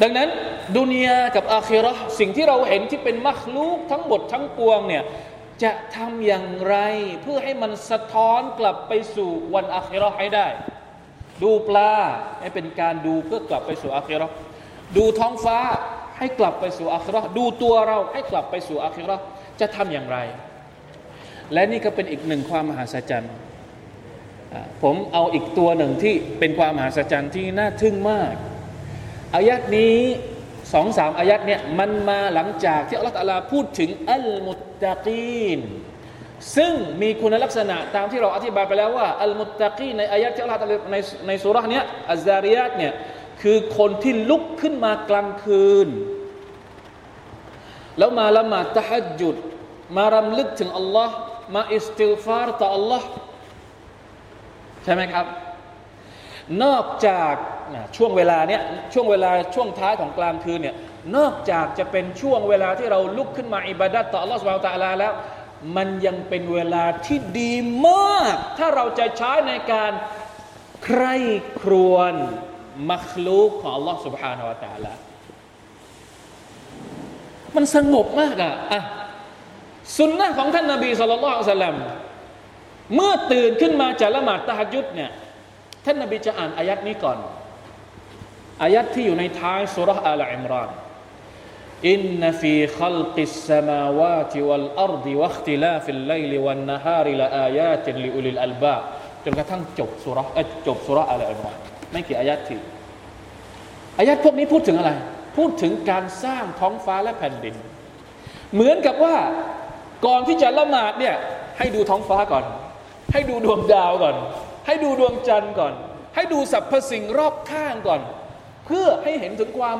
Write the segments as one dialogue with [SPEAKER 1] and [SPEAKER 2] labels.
[SPEAKER 1] ดังนั้นดุนยากับอาคิราสิ่งที่เราเห็นที่เป็นมัคลูกทั้งหมดทั้งปวงเนี่ยจะทำอย่างไรเพื่อให้มันสะท้อนกลับไปสู่วันอาคิราให้ได้ ดูปลาให้เป็นการดูเพื่อกลับไปสู่อาคิราดูท้องฟ้าให้กลับไปสู่อาคิราดูตัวเราให้กลับไปสู่อาคิราจะทำอย่างไร และนี่ก็เป็นอีกหนึ่งความมหัศจรรย์ผมเอาอีกตัวหนึ่งที่เป็นความมหัศจรรย์ที่น่าทึ่งมาก อายัตนี้สองสามอายัตเนี่ยมันมาหลังจากที่อัลลอฮฺลาพูดถึงالمتقين ซึ่งมีคุณลักษณะตามที่เราอธิบายไปแล้วว่าอัลมุตตะกีนในอายัดที่อัลลอฮฺในในซูเราะฮ์นี้อัลซาริยัตเนี่ยคือคนที่ลุกขึ้นมากลางคืน แล้วมาละหมาดตะฮัจจุดมารำลึกถึงอัลลอฮ์มาاستغفار ต่ออัลลอฮ์ใช่ไหมครับ นอกจากช่วงเวลาเนี้ยช่วงเวลาช่วงท้ายของกลางคืนเนี่ยนอกจากจะเป็นช่วงเวลาที่เราลุกขึ้นมาอิบาดัตต่ออัลลอฮฺสุะตะลาแล้ว มันยังเป็นเวลาที่ดีมาก ถ้าเราจะใช้ในการใครครวญมัคลูกของอัลลอฮฺสุบฮานาวะตะลามันสงบมากอะอะซุนนะฮ์ของท่านนาบีصلى الله عليه وسلم เมื่อตื่นขึ้นมาจากละหมาดตะฮัจจุดเนี่ย ท่านนาบีจะอ่านอายัตนี้ก่อนอายัตที่อยู่ในท้ายซูเราะฮ์อัลอิมราน إن في خلق السماوات والأرض واختلاف الليل والنهار لآيات لأولي الألباب จนกระทั่งจบซูเราะฮ์เอ่อจบซูเราะฮ์อัลอิมรานไม่กี่อายัตที่อายัตพวกนี้พูดถึงอะไร พูดถึงการสร้างท้องฟ้าและแผ่นดิน เหมือนกับว่าก่อนที่จะละหมาดเนี่ยให้ดูท้องฟ้าก่อน ให้ดูดวงดาวก่อน ให้ดูดวงจันทร์ก่อน ให้ดูสรรพสิ่งรอบข้างก่อน เพื่อให้เห็นถึงความ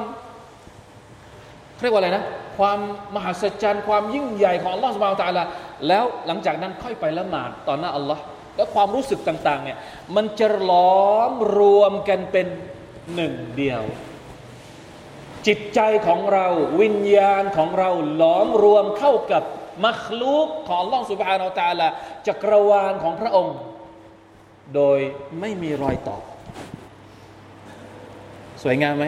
[SPEAKER 1] เรียกว่าอะไรนะ ความมหัศจรรย์ความยิ่งใหญ่ของอัลลอฮฺสุบไบร์ตะอาลาแล้วหลังจากนั้นค่อยไปละหมาดต่อหน้าอัลลอฮ์แล้วความรู้สึกต่างๆเนี่ยมันจะล้อมรวมกันเป็นหนึ่งเดียว จิตใจของเราวิญญาณของเราล้อมรวมเข้ากับมัคลูกของอัลลอฮฺสุบฮานาอัลตะอาลาจักรวาลของพระองค์ โดยไม่มีรอยต่อ สวยงามไหม